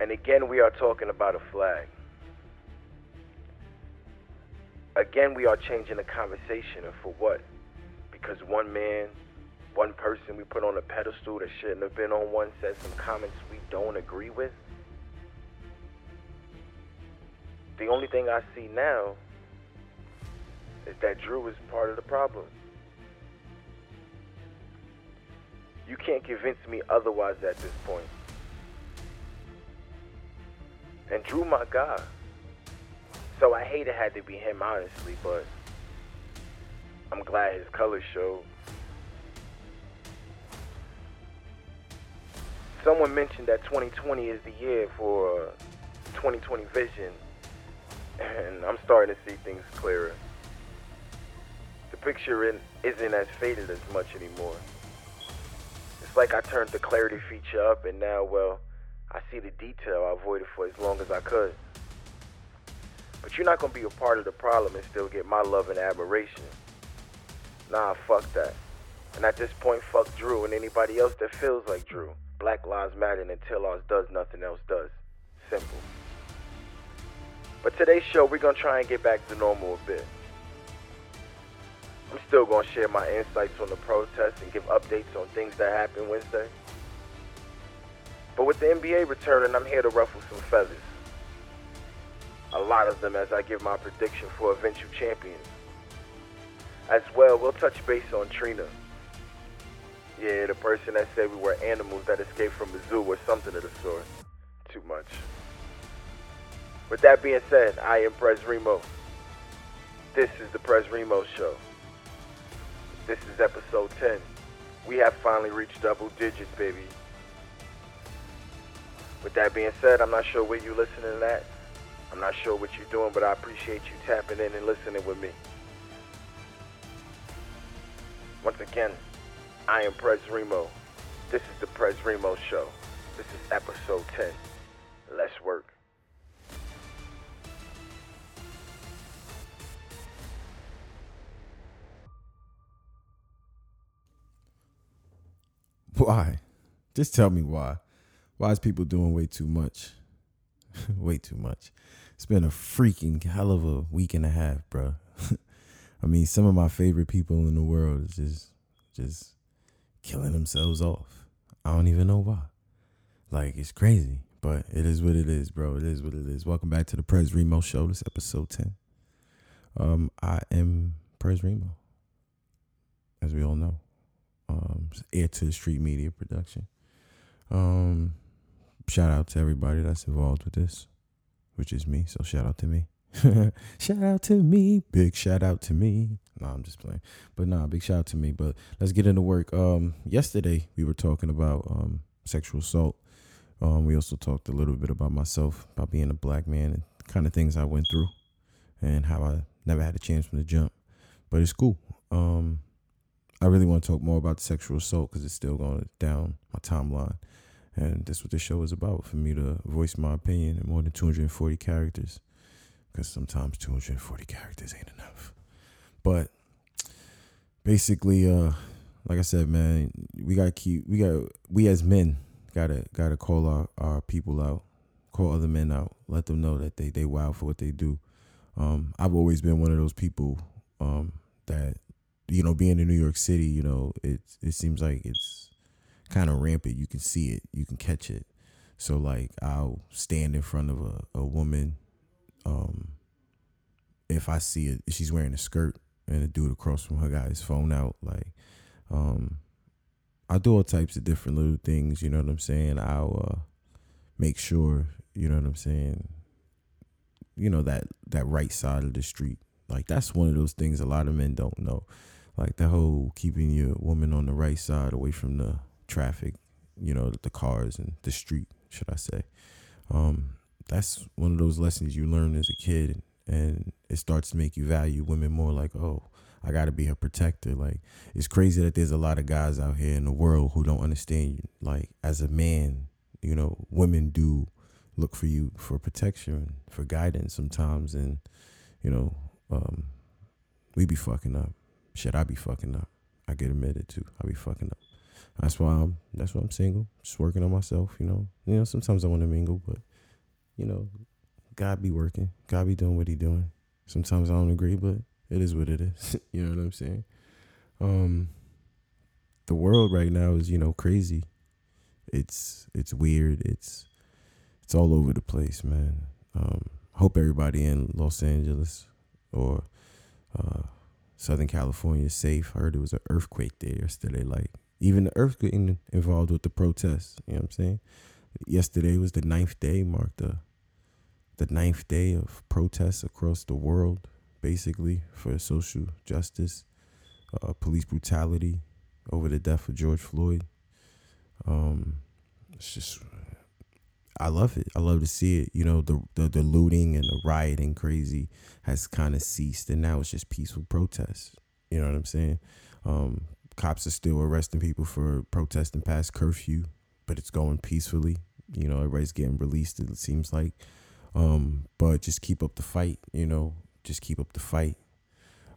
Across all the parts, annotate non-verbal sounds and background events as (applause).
And again, we are talking about a flag. Again, we are changing the conversation. And for what? Because one man, one person we put on a pedestal that shouldn't have been on one said some comments we don't agree with? The only thing I see now is that Drew is part of the problem. You can't convince me otherwise at this point. And Drew, my guy. So I hate it had to be him, honestly, but I'm glad his colors showed. Someone mentioned that 2020 is the year for uh, 2020 vision, and I'm starting to see things clearer. The picture in, isn't as faded as much anymore. It's like I turned the clarity feature up, and now, well, I see the detail I avoided for as long as I could. But you're not gonna be a part of the problem and still get my love and admiration. Nah, fuck that. And at this point, fuck Drew and anybody else that feels like Drew. Black Lives Matter and until ours does, nothing else does. Simple. But today's show, we're gonna try and get back to normal a bit. I'm still gonna share my insights on the protest and give updates on things that happened Wednesday. But with the NBA returning, I'm here to ruffle some feathers. A lot of them as I give my prediction for eventual champions. As well, we'll touch base on Trina. Yeah, the person that said we were animals that escaped from the zoo or something of the sort. Too much. With that being said, I am Prez Remo. This is the Prez Remo Show. This is episode 10. We have finally reached double digits, baby. With that being said, I'm not sure where you're listening at. I'm not sure what you're doing, but I appreciate you tapping in and listening with me. Once again, I am Prez Remo. This is the Prez Remo Show. This is episode 10. Let's work. Why? Just tell me why. Why is people doing way too much? (laughs) way too much. It's been a freaking hell of a week and a half, bro. (laughs) I mean, some of my favorite people in the world is just just killing themselves off. I don't even know why. Like it's crazy, but it is what it is, bro. It is what it is. Welcome back to the Prez Remo Show. This episode ten. Um, I am Prez Remo, as we all know. Um, air to the street media production. Um, shout out to everybody that's involved with this, which is me. So shout out to me. (laughs) shout out to me. Big shout out to me. No, I'm just playing. But nah, big shout out to me. But let's get into work. Um, yesterday we were talking about um sexual assault. Um, we also talked a little bit about myself, about being a black man and kind of things I went through and how I never had a chance from the jump. But it's cool. Um, I really want to talk more about sexual assault because it's still going down my timeline. And that's what this show is about for me to voice my opinion in more than 240 characters. Because sometimes 240 characters ain't enough. But basically, uh, like I said, man, we gotta keep we got we as men gotta gotta call our, our people out, call other men out, let them know that they they wild for what they do. Um, I've always been one of those people um, that you know, being in New York City, you know, it it seems like it's kind of rampant. You can see it, you can catch it. So like, I'll stand in front of a, a woman. Um, if I see it, she's wearing a skirt and a dude across from her got his phone out, like, um, I do all types of different little things. You know what I'm saying? I'll uh, make sure, you know what I'm saying. You know that that right side of the street, like that's one of those things a lot of men don't know like the whole keeping your woman on the right side away from the traffic, you know, the cars and the street, should I say. Um, that's one of those lessons you learn as a kid and it starts to make you value women more like, oh, I gotta be her protector. Like it's crazy that there's a lot of guys out here in the world who don't understand you. Like as a man, you know, women do look for you for protection, for guidance sometimes and, you know, um, we be fucking up. Shit, I be fucking up. I get admitted to. I be fucking up. That's why I'm that's why I'm single. Just working on myself, you know. You know, sometimes I want to mingle, but you know, God be working. God be doing what he doing. Sometimes I don't agree, but it is what it is. (laughs) you know what I'm saying? Um the world right now is, you know, crazy. It's it's weird. It's it's all over the place, man. Um hope everybody in Los Angeles or uh Southern California is safe. I heard there was an earthquake there yesterday. Like even the earthquake involved with the protests. You know what I'm saying? Yesterday was the ninth day, marked the the ninth day of protests across the world, basically for social justice, uh, police brutality over the death of George Floyd. Um, it's just, I love it. I love to see it. You know, the the, the looting and the rioting crazy has kind of ceased, and now it's just peaceful protests. You know what I'm saying? Um, cops are still arresting people for protesting past curfew, but it's going peacefully. You know, everybody's getting released. It seems like, um, but just keep up the fight. You know, just keep up the fight.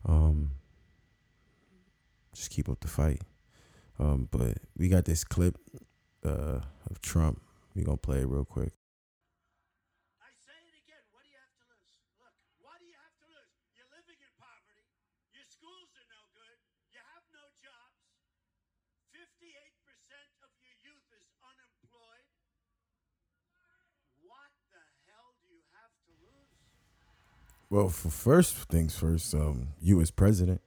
Um, just keep up the fight. Um, but we got this clip uh, of Trump. We're gonna play it real quick. I say it again. What do you have to lose? Look, what do you have to lose? You're living in poverty. Your schools are no good. You have no jobs. 58% of your youth is unemployed. What the hell do you have to lose? Well, for first things first, um, you as president,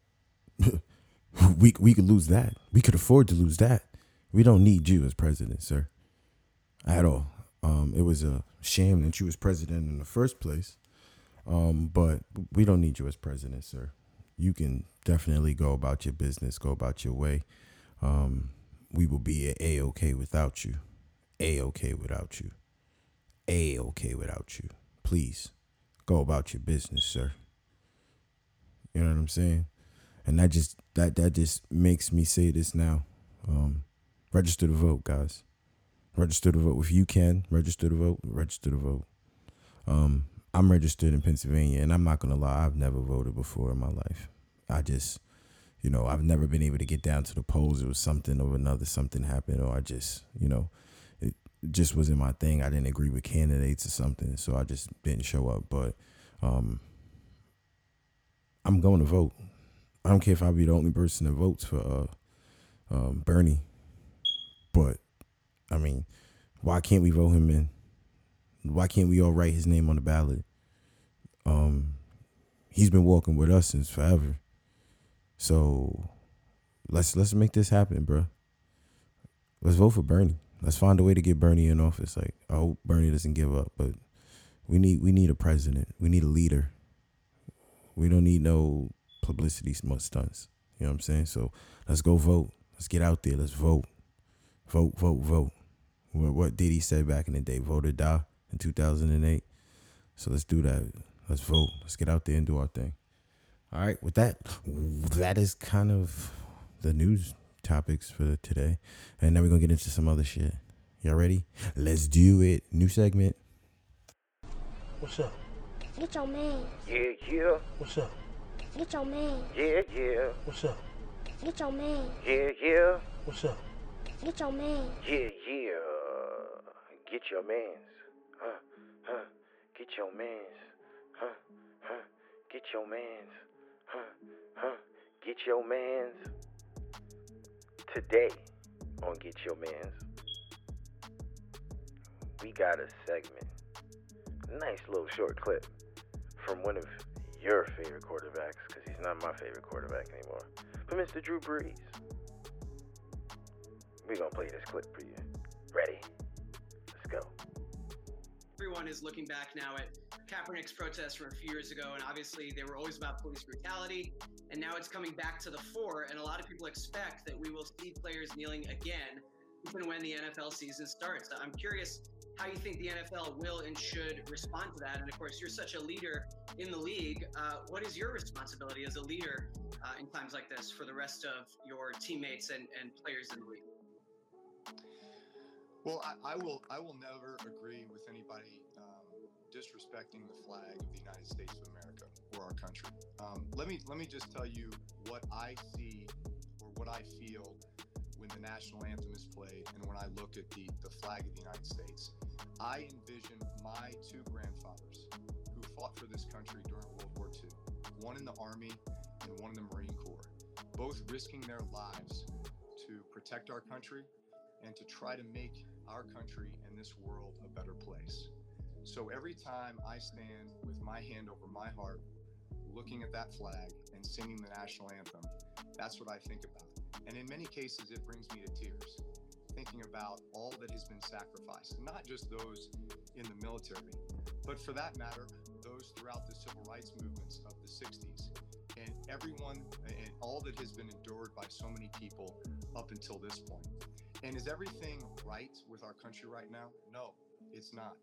(laughs) we we could lose that. We could afford to lose that. We don't need you as president, sir, at all. Um, it was a shame that you was president in the first place. Um, but we don't need you as president, sir. You can definitely go about your business, go about your way. Um, we will be a okay without you, a okay without you, a okay without you. Please go about your business, sir. You know what I'm saying? And that just that that just makes me say this now. Um, register to vote, guys. Register to vote if you can. Register to vote. Register to vote. Um, I'm registered in Pennsylvania, and I'm not gonna lie. I've never voted before in my life. I just, you know, I've never been able to get down to the polls. It was something or another. Something happened, or I just, you know, it just wasn't my thing. I didn't agree with candidates or something, so I just didn't show up. But um, I'm going to vote. I don't care if I be the only person that votes for uh, um, Bernie, but I mean, why can't we vote him in? Why can't we all write his name on the ballot? Um, he's been walking with us since forever. So let's let's make this happen, bro. Let's vote for Bernie. Let's find a way to get Bernie in office. Like I hope Bernie doesn't give up, but we need we need a president. We need a leader. We don't need no publicity stunts. You know what I'm saying? So let's go vote. Let's get out there. Let's vote. Vote, vote, vote. What, what he say back in the day, vote or die in 2008. So let's do that. Let's vote. Let's get out there and do our thing. All right, with that, that is kind of the news topics for today. And now we're going to get into some other shit. Y'all ready? Let's do it. New segment. What's up? Get your man. Yeah, yeah, What's up? Get your man. yeah, yeah, What's up? Get your man. yeah, yeah, What's up? Get your man. yeah, yeah. Get your mans. Huh, huh. Get your mans. Huh, huh. Get your mans. Huh, huh. Get your mans. Today on Get Your Mans, we got a segment. Nice little short clip from one of your favorite quarterbacks, because he's not my favorite quarterback anymore, but Mr. Drew Brees. We're going to play this clip for you. Ready? Let's go. everyone is looking back now at Kaepernick's protests from a few years ago, and obviously they were always about police brutality, and now it's coming back to the fore, and a lot of people expect that we will see players kneeling again, even when the NFL season starts. I'm curious how you think the NFL will and should respond to that, and of course, you're such a leader in the league. Uh, what is your responsibility as a leader uh, in times like this for the rest of your teammates and, and players in the league? Well, I, I will. I will never agree with anybody um, disrespecting the flag of the United States of America or our country. Um, let me let me just tell you what I see or what I feel when the national anthem is played and when I look at the, the flag of the United States, I envision my two grandfathers who fought for this country during World War II, one in the Army and one in the Marine Corps, both risking their lives to protect our country and to try to make our country and this world a better place. So every time I stand with my hand over my heart, looking at that flag and singing the national anthem, that's what I think about. And in many cases, it brings me to tears, thinking about all that has been sacrificed, not just those in the military, but for that matter, those throughout the civil rights movements of the 60s. And everyone and all that has been endured by so many people up until this point. And is everything right with our country right now? No, it's not.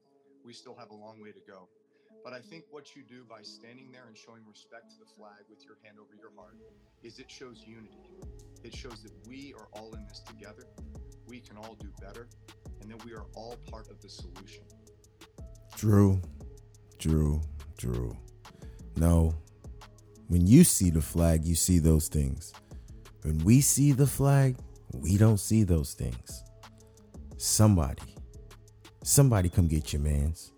We still have a long way to go. But I think what you do by standing there and showing respect to the flag with your hand over your heart is it shows unity. It shows that we are all in this together. We can all do better, and that we are all part of the solution. Drew, Drew, Drew. No. When you see the flag, you see those things. When we see the flag, we don't see those things. Somebody, somebody come get your mans.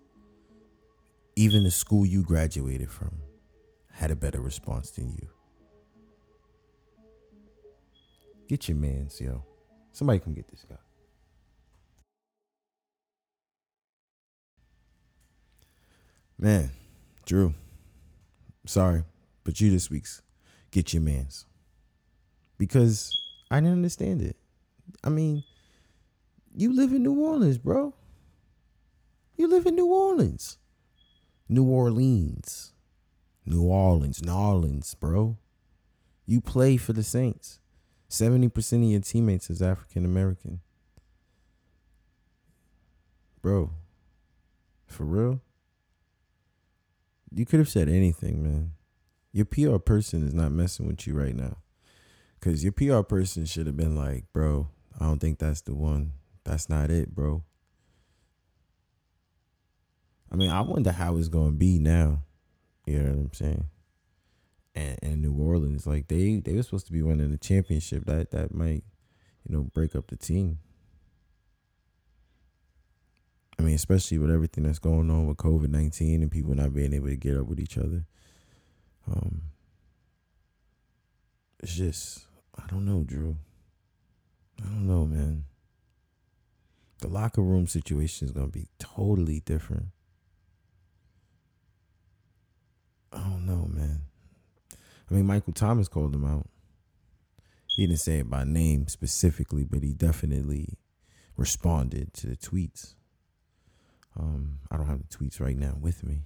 Even the school you graduated from had a better response than you. Get your mans, yo. Somebody come get this guy. Man, Drew, sorry, but you this week's get your mans. Because I didn't understand it. I mean, you live in New Orleans, bro. You live in New Orleans. New Orleans. New Orleans, New Orleans, bro. You play for the Saints. 70% of your teammates is African American. Bro, for real? You could have said anything, man. Your PR person is not messing with you right now. Cause your PR person should have been like, bro, I don't think that's the one. That's not it, bro. I mean, I wonder how it's gonna be now. You know what I'm saying? And and New Orleans, like they they were supposed to be winning the championship. That that might, you know, break up the team. I mean, especially with everything that's going on with COVID nineteen and people not being able to get up with each other. Um, it's just I don't know, Drew. I don't know, man. The locker room situation is gonna be totally different. I don't know, man. I mean, Michael Thomas called him out. He didn't say it by name specifically, but he definitely responded to the tweets. Um, I don't have the tweets right now with me,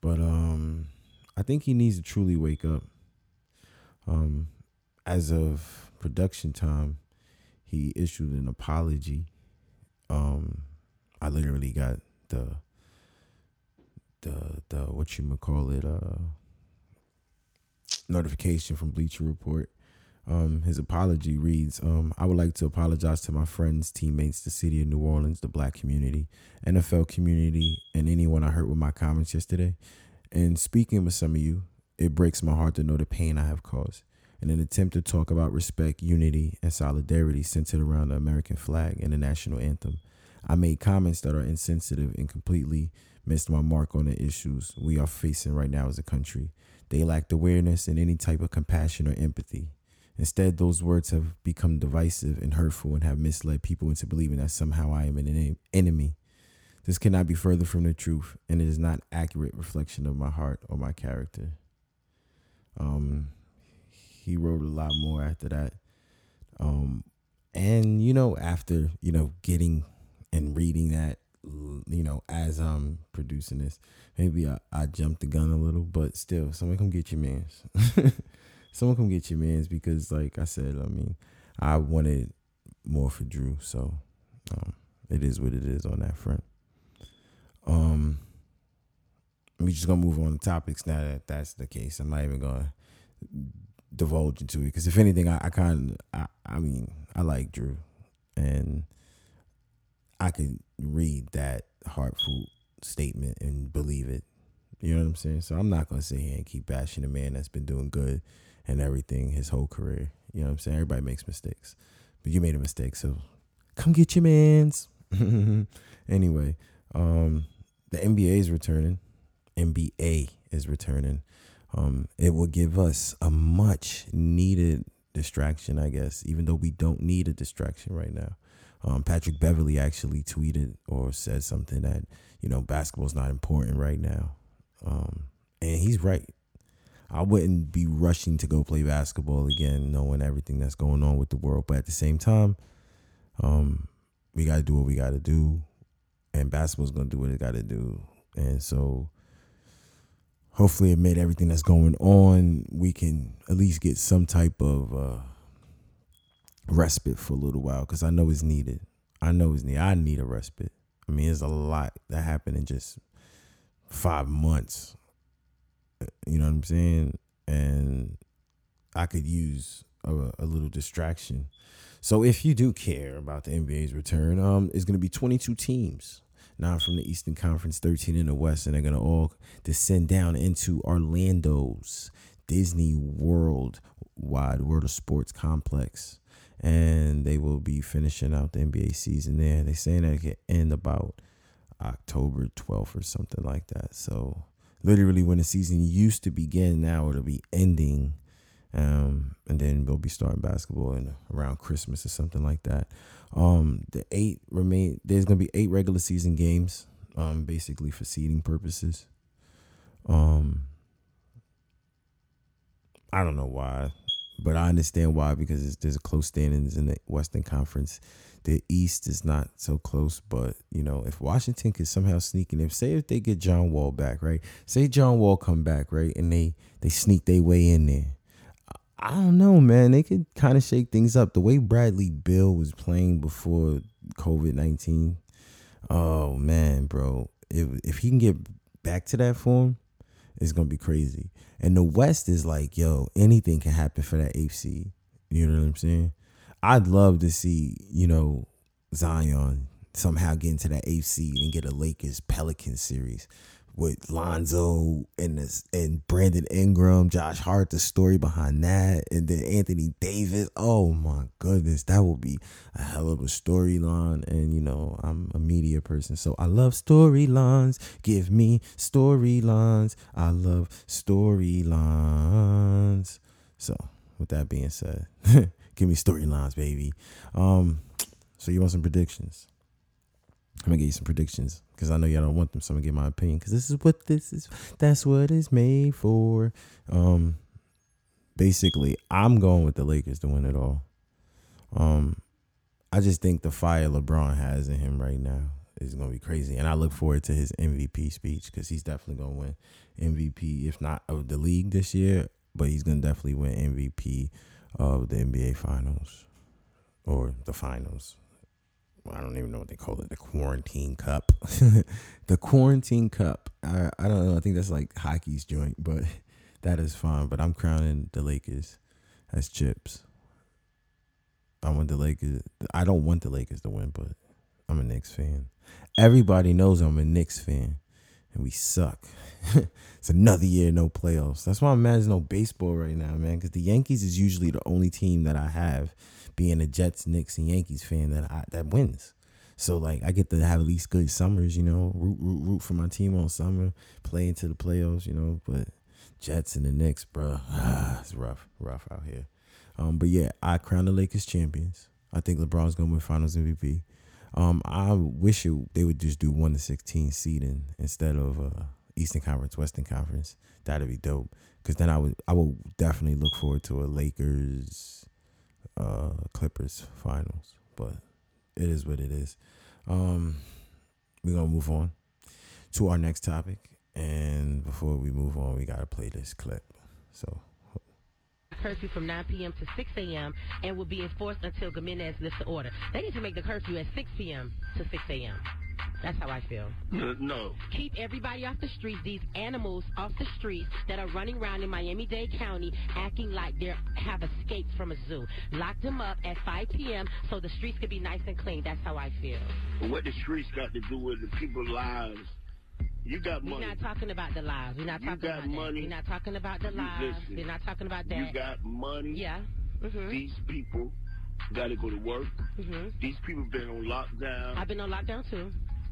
but um, I think he needs to truly wake up. Um, as of production time, he issued an apology. Um, I literally got the the the what you may call it uh notification from Bleacher Report. Um, his apology reads, um, I would like to apologize to my friends, teammates, the city of New Orleans, the black community, NFL community, and anyone I hurt with my comments yesterday. And speaking with some of you, it breaks my heart to know the pain I have caused. In an attempt to talk about respect, unity, and solidarity centered around the American flag and the national anthem, I made comments that are insensitive and completely missed my mark on the issues we are facing right now as a country. They lacked awareness and any type of compassion or empathy. Instead, those words have become divisive and hurtful and have misled people into believing that somehow I am an enemy. This cannot be further from the truth, and it is not accurate reflection of my heart or my character. Um, he wrote a lot more after that. Um, and you know, after you know, getting and reading that, you know, as I'm producing this, maybe I, I jumped the gun a little, but still, someone come get your mans. (laughs) someone come get your mans because, like I said, I mean, I wanted more for Drew, so um, it is what it is on that front. Um, we just gonna move on to topics now that that's the case. I'm not even gonna divulge into it because if anything, I, I kind of, I, I mean, I like Drew, and I could read that heartfelt statement and believe it. You know what I'm saying? So I'm not gonna sit here and keep bashing a man that's been doing good and everything his whole career. You know what I'm saying? Everybody makes mistakes. but you made a mistake. So come get your man's. (laughs) anyway, um, the NBA is returning. NBA is returning. Um, it will give us a much needed distraction, I guess, even though we don't need a distraction right now. Um, Patrick Beverley actually tweeted or said something that, you know, basketball is not important right now. Um, and he's right. I wouldn't be rushing to go play basketball again, knowing everything that's going on with the world. But at the same time, um, we got to do what we got to do, and basketball's gonna do what it got to do. And so, hopefully, amid everything that's going on, we can at least get some type of uh, respite for a little while because I know it's needed. I know it's needed. I need a respite. I mean, there's a lot that happened in just five months. You know what I'm saying? And I could use a, a little distraction. So if you do care about the NBA's return, um, it's going to be 22 teams. Nine from the Eastern Conference, 13 in the West, and they're going to all descend down into Orlando's Disney World wide World of Sports complex. And they will be finishing out the NBA season there. They're saying that it can end about October 12th or something like that. So literally when the season used to begin, now it'll be ending. Um, and then we'll be starting basketball in around Christmas or something like that. Um, the eight remain. There's gonna be eight regular season games. Um, basically for seeding purposes. Um, I don't know why, but I understand why because there's a close standings in the Western Conference. The East is not so close, but you know if Washington could somehow sneak in, if say if they get John Wall back, right? Say John Wall come back, right, and they they sneak their way in there. I don't know, man. They could kind of shake things up. The way Bradley Beal was playing before COVID nineteen. Oh man, bro. If if he can get back to that form, it's gonna be crazy. And the West is like, yo, anything can happen for that seed. You know what I'm saying? I'd love to see, you know, Zion somehow get into that seed and get a Lakers Pelicans series with Lonzo and this and Brandon Ingram, Josh Hart, the story behind that, and then Anthony Davis. Oh my goodness, that will be a hell of a storyline. And you know, I'm a media person, so I love storylines. Give me storylines. I love storylines. So, with that being said, (laughs) give me storylines, baby. Um, so you want some predictions? I'm gonna you some predictions because I know y'all don't want them. So I'm gonna give my opinion because this is what this is. That's what it's made for. Um, basically, I'm going with the Lakers to win it all. Um, I just think the fire LeBron has in him right now is gonna be crazy, and I look forward to his MVP speech because he's definitely gonna win MVP, if not of the league this year, but he's gonna definitely win MVP of the NBA Finals or the Finals. I don't even know what they call it, the quarantine cup. (laughs) the quarantine cup. I, I don't know. I think that's like hockey's joint, but (laughs) that is fine. But I'm crowning the Lakers as chips. I want the Lakers. I don't want the Lakers to win, but I'm a Knicks fan. Everybody knows I'm a Knicks fan, and we suck. (laughs) it's another year no playoffs. That's why I'm mad there's no baseball right now, man. Because the Yankees is usually the only team that I have being a Jets, Knicks, and Yankees fan that I, that wins. So like I get to have at least good summers, you know, root root root for my team all summer, play into the playoffs, you know. But Jets and the Knicks, bro, ah, it's rough, rough out here. Um, but yeah, I crown the Lakers champions. I think LeBron's gonna win Finals MVP. Um, I wish it, they would just do one to sixteen seeding instead of uh, Eastern Conference, Western Conference. That'd be dope. Cause then I would I would definitely look forward to a Lakers uh, Clippers finals. But it is what it is. Um, we're gonna move on to our next topic, and before we move on, we gotta play this clip. So curfew from 9 p.m. to 6 a.m. and will be enforced until Gimenez lifts the order. They need to make the curfew at 6 p.m. to 6 a.m. That's how I feel. No. Keep everybody off the streets, these animals off the streets that are running around in Miami-Dade County acting like they have escaped from a zoo. Lock them up at 5 p.m. so the streets could be nice and clean. That's how I feel. What the streets got to do with the people's lives? You got money. We're not talking about the lives. We're not You talking got about money. that. We're not talking about the lives. listen. We're not talking about that. You got money. yeah. hmm These people got to go to work. hmm These people been on lockdown. I've been on lockdown too.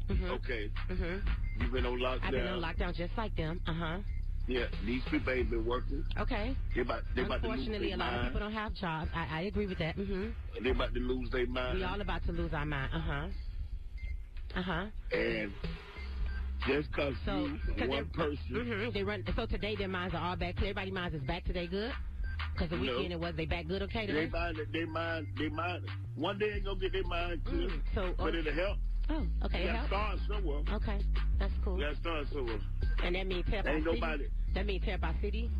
Hmm okay, hmm you've been on lockdown. I've been on lockdown just like them. Uh huh. Yeah, these people ain't been working. Okay. They about they about to lose Unfortunately, their a lot of people don't have jobs. I, I agree with that. hmm They about to lose their mind. We all about to lose our mind. Uh huh. Uh huh. and just cause So, you one they're- person, mhm, they run. So today their minds are all back clear. Everybody's minds is back today good. Cause the No. weekend it was they back good. Okay. they Today? mind, they mind, they mind. One day ain't gonna get their mind clear, Mm, so but it'll help. Oh, okay. You It gotta helps. start somewhere. Okay, that's cool. Start somewhere. And that means our Ain't city. nobody, That means our city.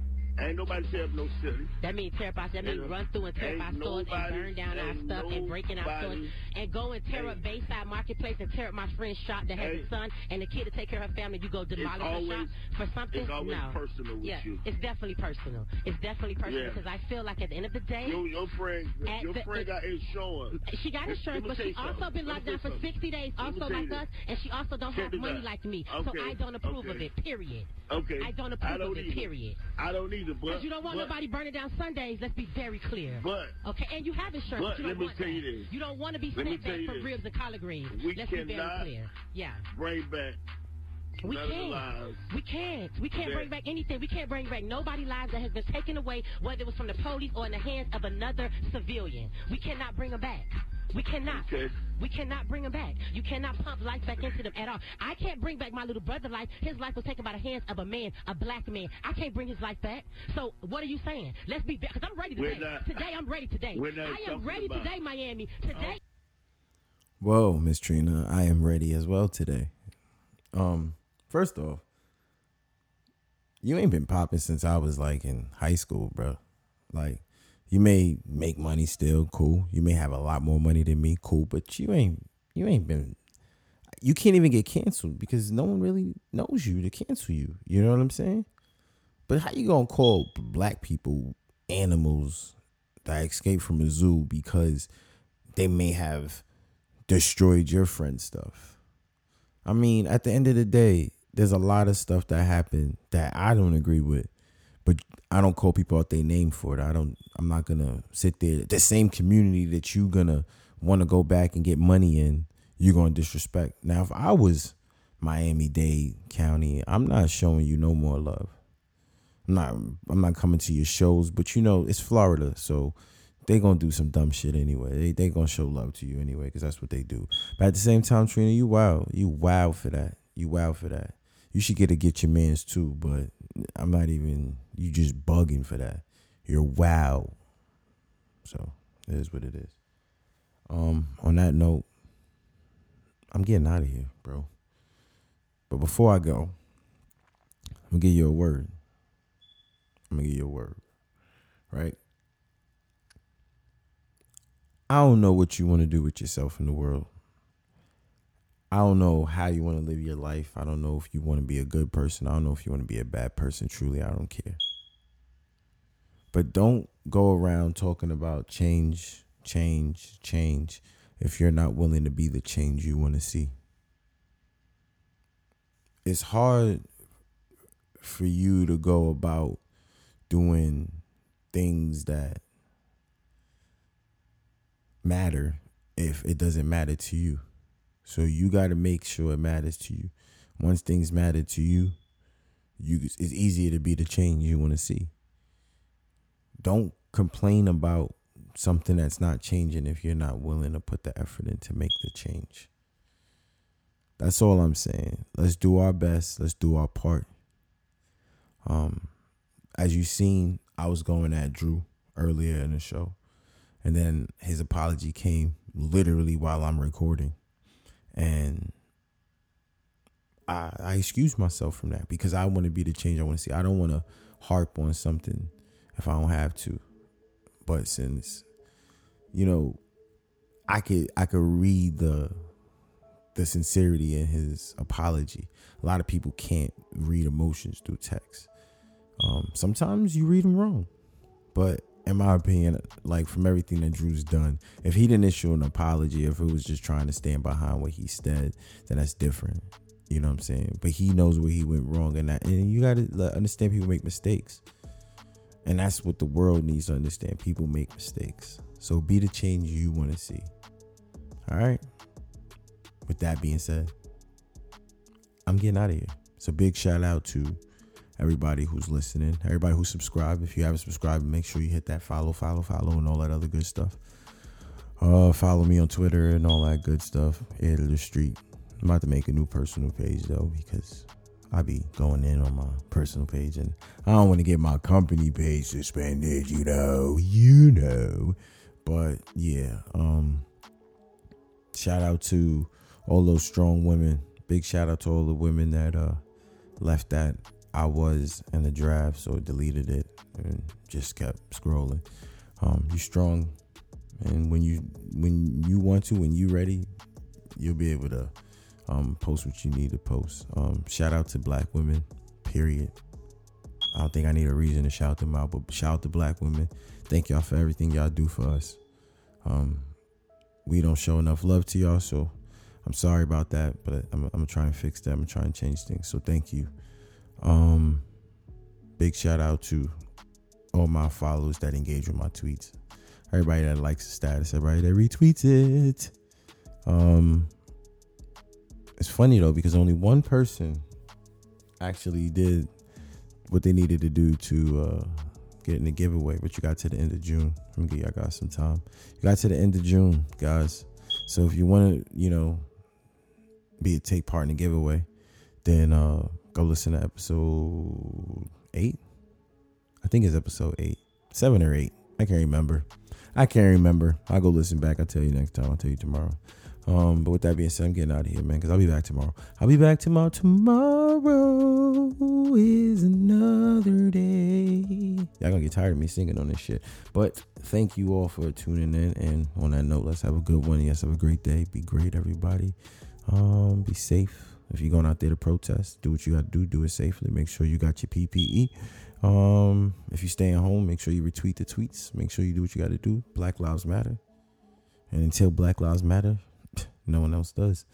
Ain't nobody tearing no city. That means tear up our. That means run through and tear up our stores and burn down our stuff and break in our stores and go and tear up Bayside Marketplace and tear up my friend's shop that has a son and a kid to take care of her family. You go demolish her always- shop for something. It's always no. personal with yeah, you. it's definitely personal. It's definitely personal Yeah. because I feel like at the end of the day, Your, your friend, your the- friend got insurance. She got insurance, but she also something. been locked down for you 60 days, also like us, and she also don't Check have money like me. So I don't approve of it, period. Okay. I don't I approve don't of it, period. I don't either, but Because you don't want but, nobody burning down Sundays, let's be very clear. But Okay, and you have insurance, But but you don't let me want tell that. you this. You don't want to be sent back this. ribs and collard greens. We let's be very clear. Yeah. bring back We none of the can't. We can't. We can't that- bring back anything. We can't bring back nobody lives that has been taken away, whether it was from the police or in the hands of another civilian. We cannot bring them back. We cannot. Okay. We cannot bring them back. You cannot pump life back into them at all. I can't bring back my little brother's life. His life was taken by the hands of a man, a black man. I can't bring his life back. So what are you saying? Let's be back. Because I'm ready today. not- today I'm ready today. I am ready about- today, Miami. Today. Whoa, Miss Trina, I am ready as well today. Um, first off, you ain't been popping since I was like in high school, bro. Like, you may make money still, cool. You may have a lot more money than me, cool. But you ain't, you ain't been. You can't even get canceled because no one really knows you to cancel you. You know what I'm saying? But how you gonna call black people animals that escaped from a zoo because they may have destroyed your friend's stuff. I mean, at the end of the day, there's a lot of stuff that happened that I don't agree with, but I don't call people out their name for it. I don't. I'm not gonna sit there. The same community that you gonna want to go back and get money in, you're gonna disrespect. Now, if I was Miami Dade County, I'm not showing you no more love. I'm not. I'm not coming to your shows, but you know it's Florida, so they gonna do some dumb shit anyway. They they gonna show love to you anyway because that's what they do. But at the same time, Trina, you wild. You wild for that. You wild for that. You should get to get your man's too. But I'm not even. You just bugging for that. You're wow. So it is what it is. Um. On that note, I'm getting out of here, bro. But before I go, I'm gonna give you a word. I'm gonna give you a word, right? I don't know what you want to do with yourself in the world. I don't know how you want to live your life. I don't know if you want to be a good person. I don't know if you want to be a bad person. Truly, I don't care. But don't go around talking about change, change, change if you're not willing to be the change you want to see. It's hard for you to go about doing things that matter if it doesn't matter to you. So you got to make sure it matters to you. Once things matter to you, you it's easier to be the change you want to see. Don't complain about something that's not changing if you're not willing to put the effort in to make the change. That's all I'm saying. Let's do our best. Let's do our part. Um, as you seen, I was going at Drew earlier in the show, and then his apology came literally while I'm recording, and I I excuse myself from that because I want to be the change I want to see. I don't want to harp on something if I don't have to, but since you know, I could I could read the the sincerity in his apology. A lot of people can't read emotions through text. Um, sometimes you read them wrong, but in my opinion, like from everything that Drew's done, if he didn't issue an apology, if it was just trying to stand behind what he said, then that's different. You know what I'm saying? But he knows where he went wrong, and that, and you got to understand people make mistakes, and that's what the world needs to understand. People make mistakes. So be the change you want to see. All right. With that being said, I'm getting out of here. So big shout out to everybody who's listening, everybody who subscribed. If you haven't subscribed, make sure you hit that follow, follow, follow, and all that other good stuff. Uh, follow me on Twitter and all that good stuff. Head to the street. I'm about to make a new personal page though because I be going in on my personal page and I don't want to get my company page suspended. You know, you know. But yeah, um, shout out to all those strong women. Big shout out to all the women that uh left that I was in the draft, so deleted it and just kept scrolling. Um, you strong, and when you when you want to, when you ready, you'll be able to um, post what you need to post. Um, shout out to black women, period. I don't think I need a reason to shout them out, but shout out to black women. Thank y'all for everything y'all do for us. Um, we don't show enough love to y'all, so I'm sorry about that, but I'm, I'm gonna try and fix that. I'm gonna try and change things. So thank you. Um, big shout out to all my followers that engage with my tweets. Everybody that likes the status, everybody that retweets it. Um, it's funny though because only one person actually did what they needed to do to uh, get in the giveaway. But you got to the end of June. Let me give y'all guys some time. You got to the end of June, guys. So if you want to, you know, be a take part in the giveaway, then uh, go listen to episode eight. I think it's episode eight, seven or eight. I can't remember. I can't remember. I'll go listen back. I'll tell you next time. I'll tell you tomorrow. Um, but with that being said, I'm getting out of here, man, because I'll be back tomorrow. I'll be back tomorrow. Tomorrow is another day. Y'all gonna get tired of me singing on this shit. But thank you all for tuning in. And on that note, let's have a good one. Yes, have a great day. Be great, everybody. Um, be safe. If you're going out there to protest, do what you got to do. Do it safely. Make sure you got your PPE. Um, if you're staying home, make sure you retweet the tweets. Make sure you do what you got to do. Black Lives Matter. And until Black Lives Matter, no one else does.